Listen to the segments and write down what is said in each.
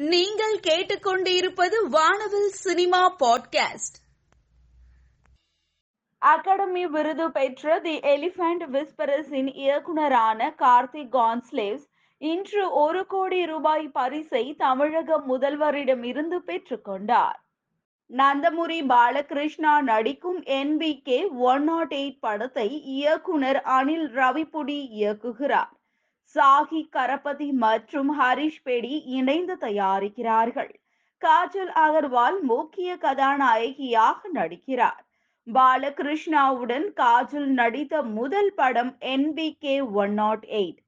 நீங்கள் கேட்டுக்கொண்டிருப்பது வானவில் சினிமா பாட்காஸ்ட். அகாடமி விருது பெற்ற தி எலிஃபண்ட் விஸ்பரஸின் இயக்குனரான கார்த்திக் கான்ஸ்லேவ்ஸ் இன்று ஒரு கோடி ரூபாய் பரிசை தமிழக முதல்வரிடம் இருந்து பெற்றுக்கொண்டார் நந்தமுரி பாலகிருஷ்ணா நடிக்கும் என்பிகே ஒன் நாட் எயிட் படத்தை இயக்குனர் அனில் ரவிபுடி இயக்குகிறார். சாகி கரபதி மற்றும் ஹரிஷ் பேடி இணைந்து தயாரிக்கிறார்கள். காஜல் அகர்வால் முக்கிய கதாநாயகியாக நடிக்கிறார். பாலகிருஷ்ணாவுடன் காஜல் நடித்த முதல் படம் NBK one naught eight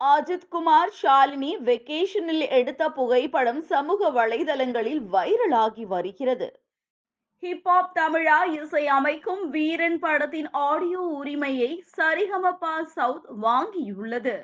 Ajith Kumar Shalini வெக்கேஷனில் எடுத்த புகைப்படம் சமூக வலைதளங்களில் வைரலாகி வருகிறது. ஹிப்ஹாப் தமிழா இசை அமைக்கும் வீரன் படத்தின் ஆடியோ உரிமையை சரிகமபா சவுத் வாங்கியுள்ளது.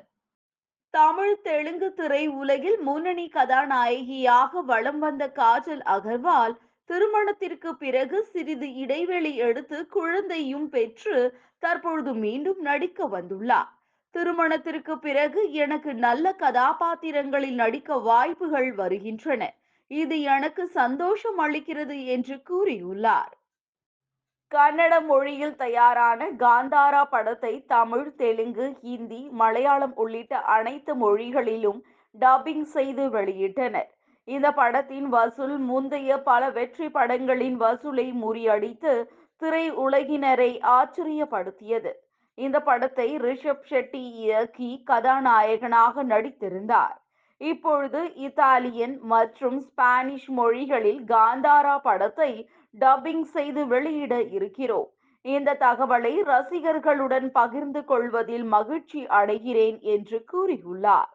தமிழ் தெலுங்கு திரை உலகில் முன்னணி கதாநாயகியாக வலம் வந்த காஜல் அகர்வால் திருமணத்திற்கு பிறகு சிறிது இடைவெளி எடுத்து குழந்தையும் பெற்று தற்பொழுது மீண்டும் நடிக்க வந்துள்ளார். திருமணத்திற்கு பிறகு எனக்கு நல்ல கதாபாத்திரங்களில் நடிக்க வாய்ப்புகள் வருகின்றன. இது எனக்கு சந்தோஷம் அளிக்கிறது என்று கூறியுள்ளார். கன்னட மொழியில் தயாரான காந்தாரா படத்தை தமிழ் தெலுங்கு ஹிந்தி மலையாளம் உள்ளிட்ட அனைத்து மொழிகளிலும் டப்பிங் செய்து வெளியிட்டனர். இந்த படத்தின் வசூல் முந்தைய பல வெற்றி படங்களின் வசூலை முறியடித்து திரை உலகினரை ஆச்சரியப்படுத்தியது. இந்த படத்தை ரிஷப் ஷெட்டி இயக்கி கதாநாயகனாக நடித்திருந்தார். இப்பொழுது இத்தாலியன் மற்றும் ஸ்பானிஷ் மொழிகளில் காந்தாரா படத்தை டப்பிங் செய்து வெளியிட இருக்கிறோம். இந்த தகவலை ரசிகர்களுடன் பகிர்ந்து கொள்வதில் மகிழ்ச்சி அடைகிறேன் என்று கூறியுள்ளார்.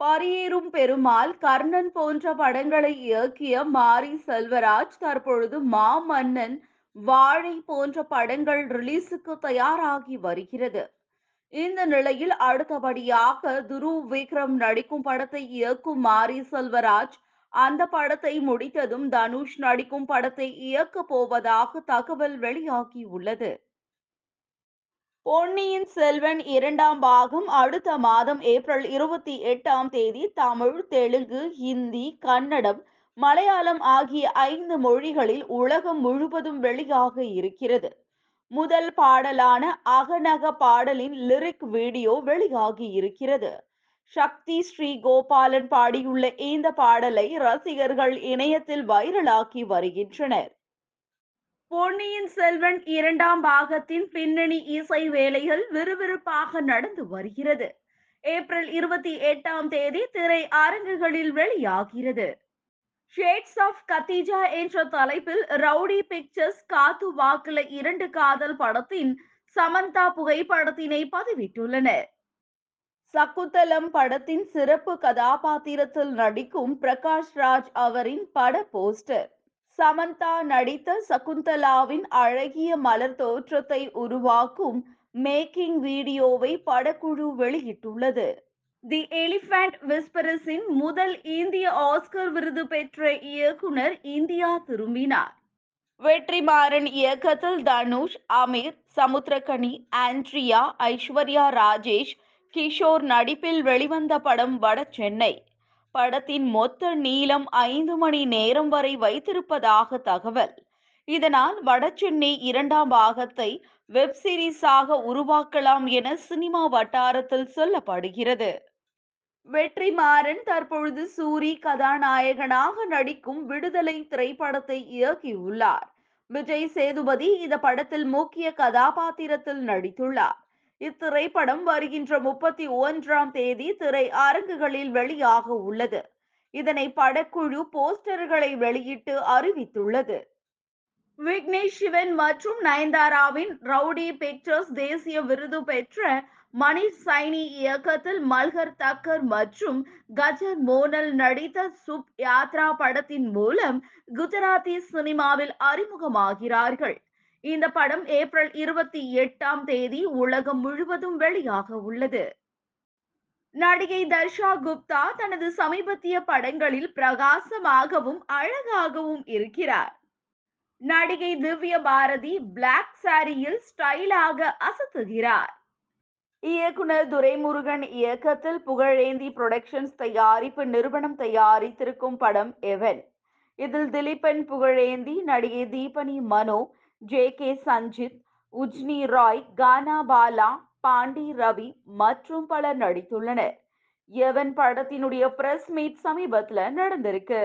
பரியேறும் பெருமாள் கர்ணன் போன்ற படங்களை இயக்கிய மாரி செல்வராஜ் தற்பொழுது மாமன்னன் வாழை போன்ற படங்கள் ரிலீஸுக்கு தயாராகி வருகிறது. இந்த நிலையில் அடுத்தபடியாக துருவ் விக்ரம் நடிக்கும் படத்தை இயக்கும் மாரி செல்வராஜ் அந்த படத்தை முடித்ததும் தனுஷ் நடிக்கும் படத்தை இயக்க போவதாக தகவல் வெளியாகியுள்ளது. பொன்னியின் செல்வன் இரண்டாம் பாகம் அடுத்த மாதம் ஏப்ரல் இருபத்தி எட்டாம் தேதி தமிழ் தெலுங்கு ஹிந்தி கன்னடம் மலையாளம் ஆகிய ஐந்து மொழிகளில் உலகம் முழுவதும் வெளியாக இருக்கிறது. முதல் பாடலான அகநக பாடலின் லிரிக் வீடியோ வெளியாகி இருக்கிறது. சக்தி ஸ்ரீ கோபாலன் பாடியுள்ள இந்த பாடலை ரசிகர்கள் இணையத்தில் வைரலாக்கி வருகின்றனர். பொன்னியின் செல்வன் இரண்டாம் பாகத்தின் பின்னணி இசை வேலைகள் விறுவிறுப்பாக நடந்து வருகிறது. ஏப்ரல் இருபத்தி எட்டாம் தேதி திரை அரங்குகளில் வெளியாகிறது. ஷேட்ஸ் ஆஃப் கத்தீஜா என்ற தலைப்பில் ரவுடி பிக்சர்ஸ் காத்து வாக்குல இரண்டு காதல் படத்தின் சமந்தா புகைப்படத்தினை பதிவிட்டுள்ளனர். சகுந்தலம் படத்தின் சிறப்பு கதாபாத்திரத்தில் நடிக்கும் பிரகாஷ் ராஜ் அவரின் பட போஸ்டர் சமந்தா நடித்த சகுந்தலாவின் அழகிய மலர் தோற்றத்தை உருவாக்கும் மேக்கிங் வீடியோவை படக்குழு வெளியிட்டுள்ளது. தி எலிஃபண்ட் விஸ்பரஸின் முதல் இந்திய ஆஸ்கர் விருது பெற்ற இயக்குனர் இந்தியா திரும்பினார். வெற்றிமாறன் இயக்கத்தில் தனுஷ் அமீர் சமுத்திரகனி ஆண்ட்ரியா ஐஸ்வர்யா ராஜேஷ் கிஷோர் நடிப்பில் வெளிவந்த படம் வட சென்னை. படத்தின் மொத்த நீளம் ஐந்து மணி நேரம் வரை வைத்திருப்பதாக தகவல். இதனால் வடசென்னை இரண்டாம் பாகத்தை வெப் சீரிஸாக உருவாக்கலாம் என சினிமா வட்டாரத்தில் சொல்லப்படுகிறது. வெற்றிமாறன் தற்பொழுது சூரி கதாநாயகனாக நடிக்கும் விடுதலை திரைப்படத்தை இயக்கியுள்ளார். விஜய் சேதுபதி இந்த படத்தில் முக்கிய கதாபாத்திரத்தில் நடித்துள்ளார். இத்திரைப்படம் வருகின்ற முப்பத்தி ஒன்றாம் தேதி திரை அரங்குகளில் வெளியாக உள்ளது. இதனை படக்குழு போஸ்டர்களை வெளியிட்டு அறிவித்துள்ளது. விக்னேஷ் சிவன் மற்றும் நயன்தாராவின் ரவுடி பிக்சர்ஸ் தேசிய விருது பெற்ற மணிஷ் சைனி இயக்கத்தில் மல்கர் தக்கர் மற்றும் கஜர் மோனல் நடித்த சுப் யாத்ரா படத்தின் மூலம் குஜராத்தி சினிமாவில் அறிமுகமாகிறார்கள். இந்த படம் ஏப்ரல் இருபத்தி எட்டாம் தேதி உலகம் முழுவதும் வெளியாக உள்ளது. நடிகை தர்ஷா குப்தா தனது சமீபத்திய படங்களில் பிரகாசமாகவும் அழகாகவும் இருக்கிறார். நடிகை திவ்ய பாரதி பிளாக் சாரியில் ஸ்டைலாக அசத்துகிறார். இயக்குனர் துரைமுருகன் இயக்கத்தில் புகழேந்தி புரொடக்ஷன்ஸ் தயாரிப்பு நிறுவனம் தயாரித்திருக்கும் படம் எவன் இதில் திலீபன் புகழேந்தி நடிகை தீபனி மனோ ஜே கே சஞ்சித் உஜ்னி ராய் கானா பாலா பாண்டி ரவி மற்றும் பலர் நடித்துள்ளனர். எவன் படத்தினுடைய பிரஸ் மீட் சமீபத்தில் நடந்திருக்கு.